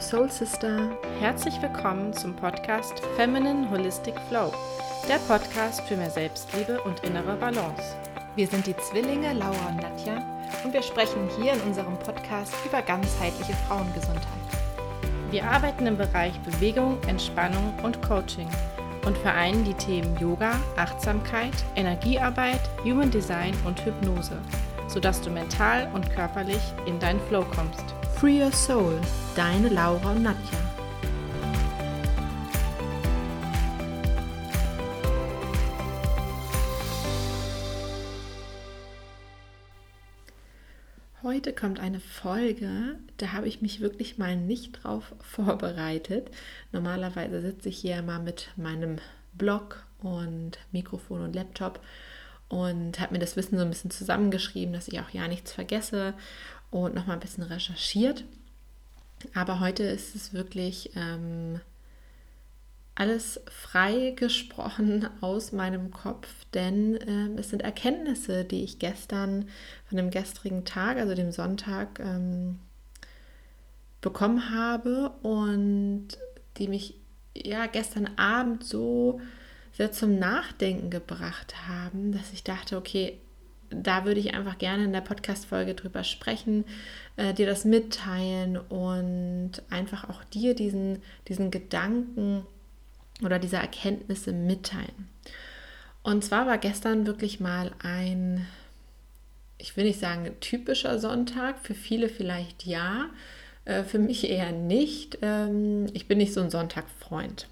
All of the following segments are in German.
your soul sister. Herzlich willkommen zum Podcast Feminine Holistic Flow, der Podcast für mehr Selbstliebe und innere Balance. Wir sind die Zwillinge Laura und Nadja und wir sprechen hier in unserem Podcast über ganzheitliche Frauengesundheit. Wir arbeiten im Bereich Bewegung, Entspannung und Coaching und vereinen die Themen Yoga, Achtsamkeit, Energiearbeit, Human Design und Hypnose, sodass du mental und körperlich in deinen Flow kommst. Free Your Soul, deine Laura und Nadja. Heute kommt eine Folge, da habe ich mich wirklich mal nicht drauf vorbereitet. Normalerweise sitze ich hier mal mit meinem Blog und Mikrofon und Laptop und habe mir das Wissen so ein bisschen zusammengeschrieben, dass ich auch ja nichts vergesse und nochmal ein bisschen recherchiert. Aber heute ist es wirklich ähm, alles frei gesprochen aus meinem Kopf, denn äh, es sind Erkenntnisse, die ich gestern von dem gestrigen Tag, also dem Sonntag, ähm, bekommen habe und die mich ja gestern Abend so sehr zum Nachdenken gebracht haben, dass ich dachte, okay, da würde ich einfach gerne in der Podcast-Folge drüber sprechen, äh, dir das mitteilen und einfach auch dir diesen, diesen Gedanken oder diese Erkenntnisse mitteilen. Und zwar war gestern wirklich mal ein, ich will nicht sagen typischer Sonntag, für viele vielleicht ja, äh, für mich eher nicht. Ähm, ich bin nicht so ein Sonntagfreund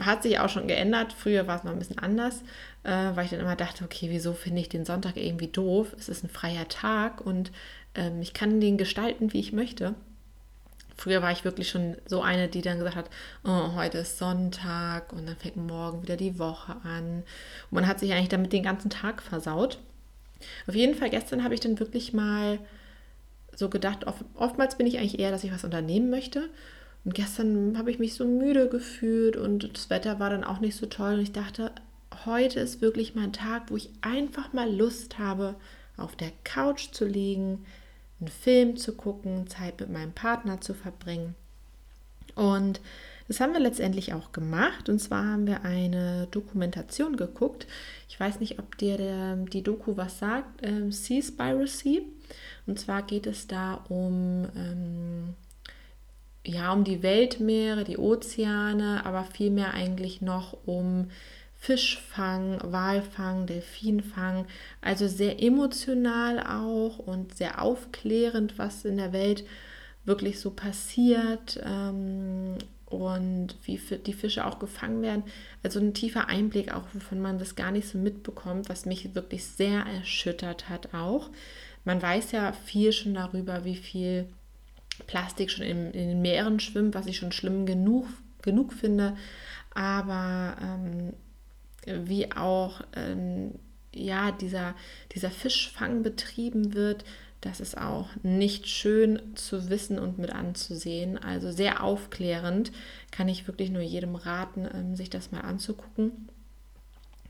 hat sich auch schon geändert. Früher war es noch ein bisschen anders, äh, weil ich dann immer dachte, okay, wieso finde ich den Sonntag irgendwie doof? Es ist ein freier Tag und ähm, ich kann den gestalten, wie ich möchte. Früher war ich wirklich schon so eine, die dann gesagt hat, oh, heute ist Sonntag und dann fängt morgen wieder die Woche an. Und man hat sich eigentlich damit den ganzen Tag versaut. Auf jeden Fall, gestern habe ich dann wirklich mal so gedacht, oft, oftmals bin ich eigentlich eher, dass ich was unternehmen möchte. Und gestern habe ich mich so müde gefühlt und das Wetter war dann auch nicht so toll. Und ich dachte, heute ist wirklich mein Tag, wo ich einfach mal Lust habe, auf der Couch zu liegen, einen Film zu gucken, Zeit mit meinem Partner zu verbringen. Und das haben wir letztendlich auch gemacht. Und zwar haben wir eine Dokumentation geguckt. Ich weiß nicht, ob dir die Doku was sagt. Ähm, Seaspiracy. Und zwar geht es da um ähm, ja, um die Weltmeere, die Ozeane, aber vielmehr eigentlich noch um Fischfang, Walfang, Delfinfang. Also sehr emotional auch und sehr aufklärend, was in der Welt wirklich so passiert ähm, und wie die Fische auch gefangen werden. Also ein tiefer Einblick auch, wovon man das gar nicht so mitbekommt, was mich wirklich sehr erschüttert hat auch. Man weiß ja viel schon darüber, wie viel Plastik schon in, in den Meeren schwimmt, was ich schon schlimm genug, genug finde. Aber ähm, wie auch ähm, ja, dieser, dieser Fischfang betrieben wird, das ist auch nicht schön zu wissen und mit anzusehen. Also sehr aufklärend. Kann ich wirklich nur jedem raten, ähm, sich das mal anzugucken.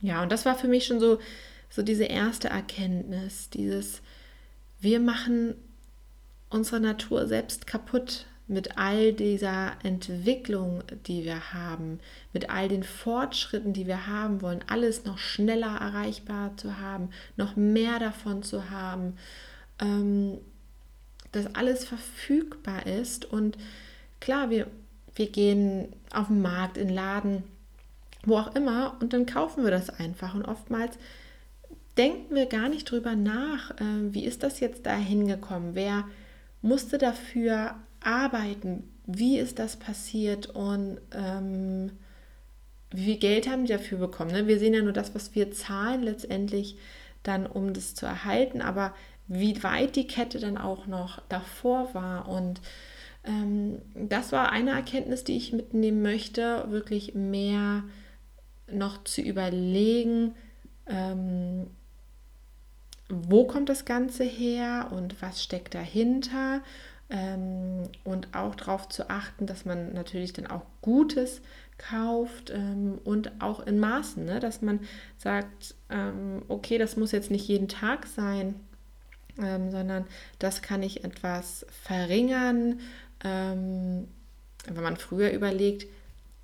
Ja, und das war für mich schon so, so diese erste Erkenntnis, dieses, wir machen unsere Natur selbst kaputt mit all dieser Entwicklung, die wir haben, mit all den Fortschritten, die wir haben wollen, alles noch schneller erreichbar zu haben, noch mehr davon zu haben, ähm, dass alles verfügbar ist. Und klar, wir, wir gehen auf den Markt, in den Laden, wo auch immer, und dann kaufen wir das einfach. Und oftmals denken wir gar nicht drüber nach, äh, wie ist das jetzt da hingekommen, wer musste dafür arbeiten. Wie ist das passiert und ähm, wie viel Geld haben die dafür bekommen? Ne? Wir sehen ja nur das, was wir zahlen letztendlich dann, um das zu erhalten, aber wie weit die Kette dann auch noch davor war und ähm, das war eine Erkenntnis, die ich mitnehmen möchte, wirklich mehr noch zu überlegen, ähm, wo kommt das Ganze her und was steckt dahinter. Ähm, und auch darauf zu achten, dass man natürlich dann auch Gutes kauft ähm, und auch in Maßen, ne? dass man sagt, ähm, okay, das muss jetzt nicht jeden Tag sein, ähm, sondern das kann ich etwas verringern Ähm, wenn man früher überlegt,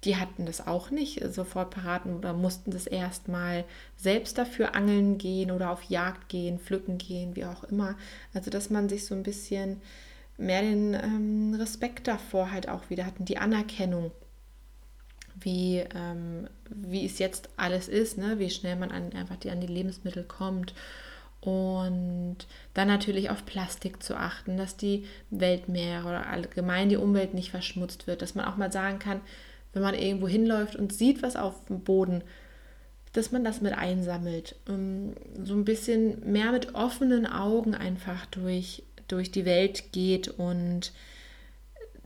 die hatten das auch nicht sofort parat oder mussten das erstmal selbst dafür angeln gehen oder auf Jagd gehen, pflücken gehen, wie auch immer. Also dass man sich so ein bisschen mehr den ähm, Respekt davor halt auch wieder hatten, die Anerkennung, wie, ähm, wie es jetzt alles ist, ne? wie schnell man an, einfach die, an die Lebensmittel kommt. Und dann natürlich auf Plastik zu achten, dass die Weltmeere oder allgemein die Umwelt nicht verschmutzt wird, dass man auch mal sagen kann, wenn man irgendwo hinläuft und sieht was auf dem Boden, dass man das mit einsammelt. Ähm, so ein bisschen mehr mit offenen Augen einfach durch, durch die Welt geht und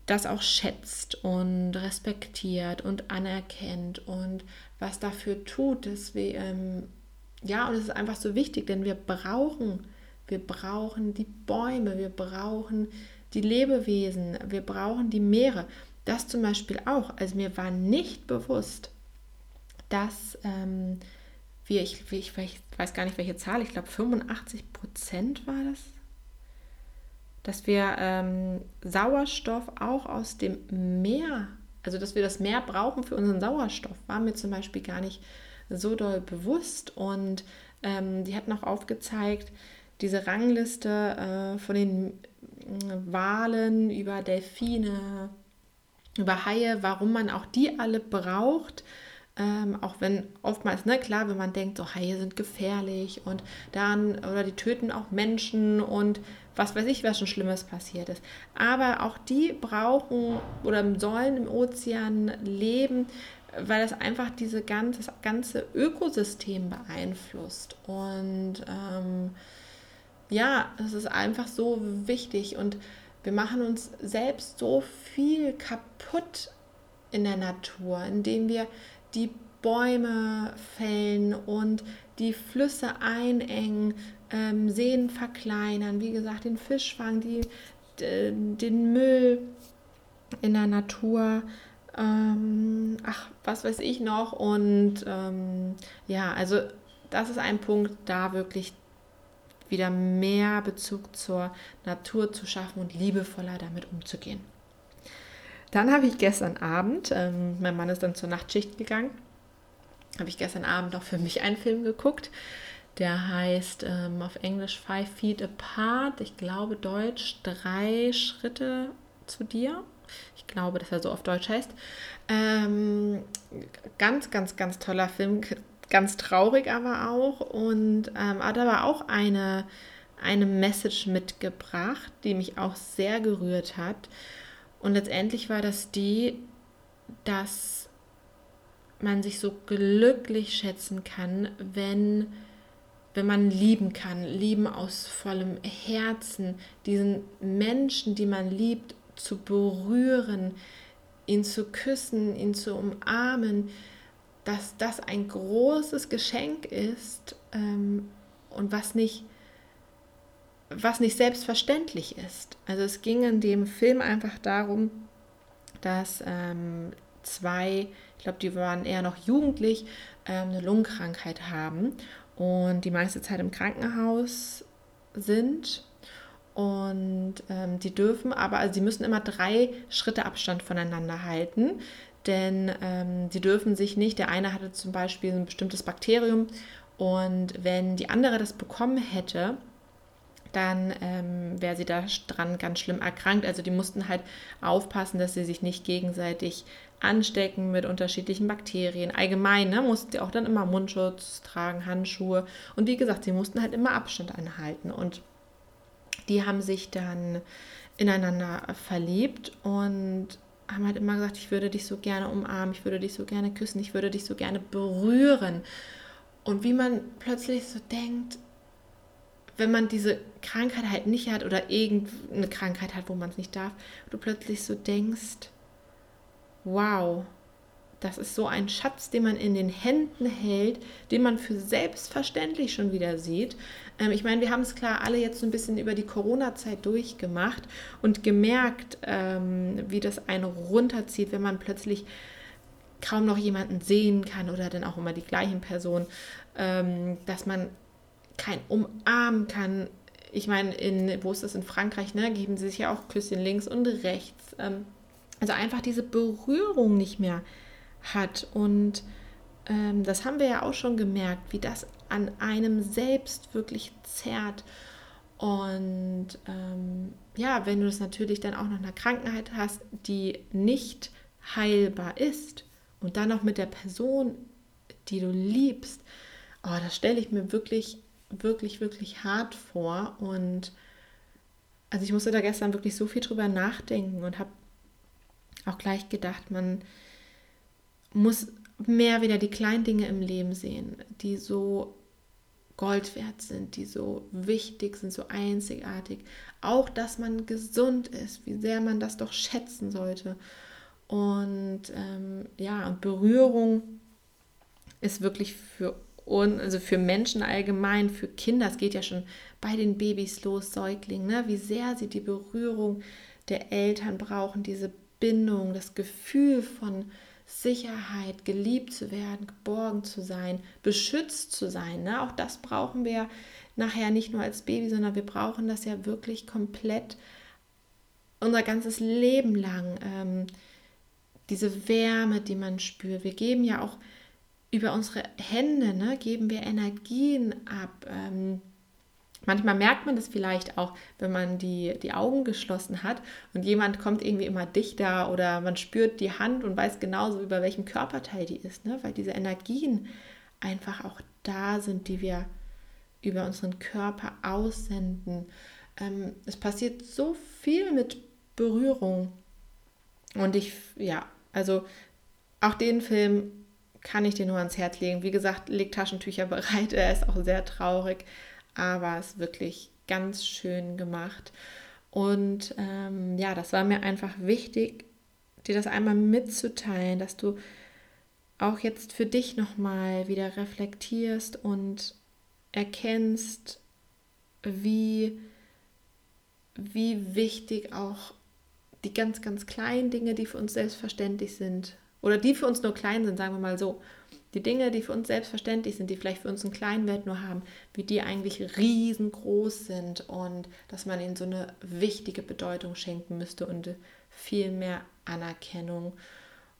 das auch schätzt und respektiert und anerkennt und was dafür tut, dass wir, ähm, ja, und es ist einfach so wichtig, denn wir brauchen, wir brauchen die Bäume, wir brauchen die Lebewesen, wir brauchen die Meere. Das zum Beispiel auch. Also mir war nicht bewusst, dass ähm, wir, ich, ich, ich, weiß gar nicht welche Zahl, ich glaube 85 Prozent war das, dass wir ähm, Sauerstoff auch aus dem Meer, also dass wir das Meer brauchen für unseren Sauerstoff, war mir zum Beispiel gar nicht so doll bewusst. Und ähm, die hat noch aufgezeigt, diese Rangliste äh, von den äh, Walen über Delfine, über Haie, warum man auch die alle braucht. Ähm, auch wenn oftmals, ne, klar, wenn man denkt, so Haie sind gefährlich und dann, oder die töten auch Menschen und was weiß ich, was schon Schlimmes passiert ist. Aber auch die brauchen oder sollen im Ozean leben, weil das einfach diese ganze, das ganze Ökosystem beeinflusst. Und ähm, ja, es ist einfach so wichtig und wir machen uns selbst so viel kaputt in der Natur, indem wir die Bäume fällen und die Flüsse einengen, ähm, Seen verkleinern, wie gesagt, den Fischfang, die, den Müll in der Natur, ähm, ach, was weiß ich noch. Und ähm, ja, also das ist ein Punkt, da wirklich wieder mehr Bezug zur Natur zu schaffen und liebevoller damit umzugehen. Dann habe ich gestern Abend, ähm, mein Mann ist dann zur Nachtschicht gegangen, habe ich gestern Abend auch für mich einen Film geguckt. Der heißt ähm, auf Englisch Five Feet Apart, ich glaube Deutsch drei Schritte zu dir. Ich glaube, dass er so auf Deutsch heißt. Ähm, ganz, ganz, ganz toller Film ganz traurig aber auch und ähm, hat aber auch eine, eine Message mitgebracht, die mich auch sehr gerührt hat. Und letztendlich war das die, dass man sich so glücklich schätzen kann, wenn, wenn man lieben kann, lieben aus vollem Herzen, diesen Menschen, die man liebt, zu berühren, ihn zu küssen, ihn zu umarmen, dass das ein großes Geschenk ist ähm, und was nicht, was nicht selbstverständlich ist. Also es ging in dem Film einfach darum, dass ähm, zwei, ich glaube, die waren eher noch jugendlich, ähm, eine Lungenkrankheit haben und die meiste Zeit im Krankenhaus sind. Und ähm, die dürfen aber, also sie müssen immer drei Schritte Abstand voneinander halten, denn ähm, sie dürfen sich nicht, der eine hatte zum Beispiel ein bestimmtes Bakterium und wenn die andere das bekommen hätte, dann ähm, wäre sie da dran ganz schlimm erkrankt. Also die mussten halt aufpassen, dass sie sich nicht gegenseitig anstecken mit unterschiedlichen Bakterien. Allgemein ne, mussten sie auch dann immer Mundschutz tragen, Handschuhe. Und wie gesagt, sie mussten halt immer Abstand anhalten. Und die haben sich dann ineinander verliebt und haben halt immer gesagt, ich würde dich so gerne umarmen, ich würde dich so gerne küssen, ich würde dich so gerne berühren. Und wie man plötzlich so denkt, wenn man diese Krankheit halt nicht hat oder irgendeine Krankheit hat, wo man es nicht darf, du plötzlich so denkst, wow, das ist so ein Schatz, den man in den Händen hält, den man für selbstverständlich schon wieder sieht. Ähm, ich meine, wir haben es klar alle jetzt so ein bisschen über die Corona-Zeit durchgemacht und gemerkt, ähm, wie das einen runterzieht, wenn man plötzlich kaum noch jemanden sehen kann oder dann auch immer die gleichen Personen, ähm, dass man kein umarmen kann, ich meine, in, wo ist das in Frankreich, ne, geben sie sich ja auch Küsschen links und rechts. Ähm, also einfach diese Berührung nicht mehr hat. Und ähm, das haben wir ja auch schon gemerkt, wie das an einem selbst wirklich zerrt. Und ähm, ja, wenn du das natürlich dann auch noch eine Krankheit hast, die nicht heilbar ist und dann noch mit der Person, die du liebst, oh, das stelle ich mir wirklich, wirklich, wirklich hart vor. Und also ich musste da gestern wirklich so viel drüber nachdenken und habe auch gleich gedacht, man muss mehr wieder die kleinen Dinge im Leben sehen, die so Gold wert sind, die so wichtig sind, so einzigartig. Auch, dass man gesund ist, wie sehr man das doch schätzen sollte. Und ähm, ja, und Berührung ist wirklich für uns, also für Menschen allgemein, für Kinder, es geht ja schon bei den Babys los, Säuglingen, ne? wie sehr sie die Berührung der Eltern brauchen, diese Bindung, das Gefühl von Sicherheit, geliebt zu werden, geborgen zu sein, beschützt zu sein. Ne? Auch das brauchen wir nachher nicht nur als Baby, sondern wir brauchen das ja wirklich komplett unser ganzes Leben lang. Ähm, diese Wärme, die man spürt. Wir geben ja auch über unsere Hände, ne, geben wir Energien ab. Ähm, Manchmal merkt man das vielleicht auch, wenn man die, die Augen geschlossen hat und jemand kommt irgendwie immer dichter oder man spürt die Hand und weiß genauso, über welchem Körperteil die ist, ne? weil diese Energien einfach auch da sind, die wir über unseren Körper aussenden. Ähm, es passiert so viel mit Berührung und ich, ja, also auch den Film kann ich dir nur ans Herz legen. Wie gesagt, leg Taschentücher bereit, er ist auch sehr traurig aber es ist wirklich ganz schön gemacht. Und ähm, ja, das war mir einfach wichtig, dir das einmal mitzuteilen, dass du auch jetzt für dich nochmal wieder reflektierst und erkennst, wie, wie wichtig auch die ganz, ganz kleinen Dinge, die für uns selbstverständlich sind, oder die für uns nur klein sind, sagen wir mal so, die Dinge, die für uns selbstverständlich sind, die vielleicht für uns einen kleinen Wert nur haben, wie die eigentlich riesengroß sind und dass man ihnen so eine wichtige Bedeutung schenken müsste und viel mehr Anerkennung.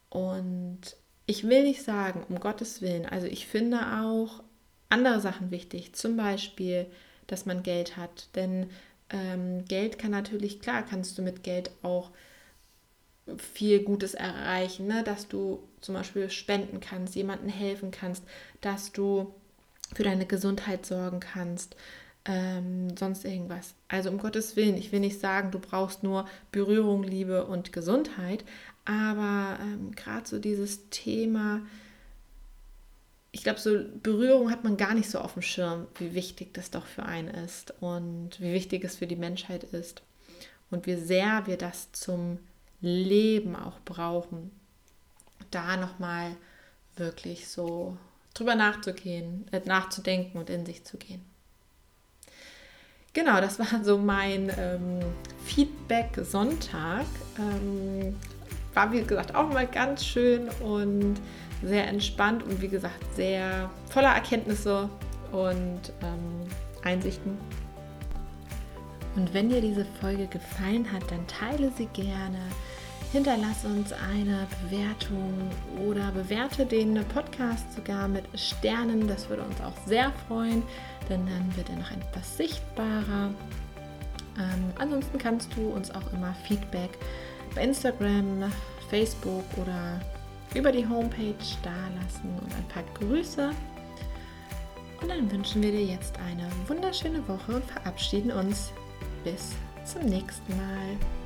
Und ich will nicht sagen, um Gottes Willen, also ich finde auch andere Sachen wichtig, zum Beispiel, dass man Geld hat, denn ähm, Geld kann natürlich, klar, kannst du mit Geld auch viel Gutes erreichen, ne? dass du zum Beispiel spenden kannst, jemandem helfen kannst, dass du für deine Gesundheit sorgen kannst, ähm, sonst irgendwas. Also um Gottes Willen, ich will nicht sagen, du brauchst nur Berührung, Liebe und Gesundheit, aber ähm, gerade so dieses Thema, ich glaube, so Berührung hat man gar nicht so auf dem Schirm, wie wichtig das doch für einen ist und wie wichtig es für die Menschheit ist und wie sehr wir das zum Leben auch brauchen, da nochmal wirklich so drüber nachzugehen, äh, nachzudenken und in sich zu gehen. Genau, das war so mein ähm, Feedback Sonntag. Ähm, war wie gesagt auch mal ganz schön und sehr entspannt und wie gesagt sehr voller Erkenntnisse und ähm, Einsichten. Und wenn dir diese Folge gefallen hat, dann teile sie gerne hinterlass uns eine Bewertung oder bewerte den Podcast sogar mit Sternen. Das würde uns auch sehr freuen, denn dann wird er noch etwas sichtbarer. Ähm, ansonsten kannst du uns auch immer Feedback bei Instagram, Facebook oder über die Homepage dalassen und ein paar Grüße. Und dann wünschen wir dir jetzt eine wunderschöne Woche und verabschieden uns bis zum nächsten Mal.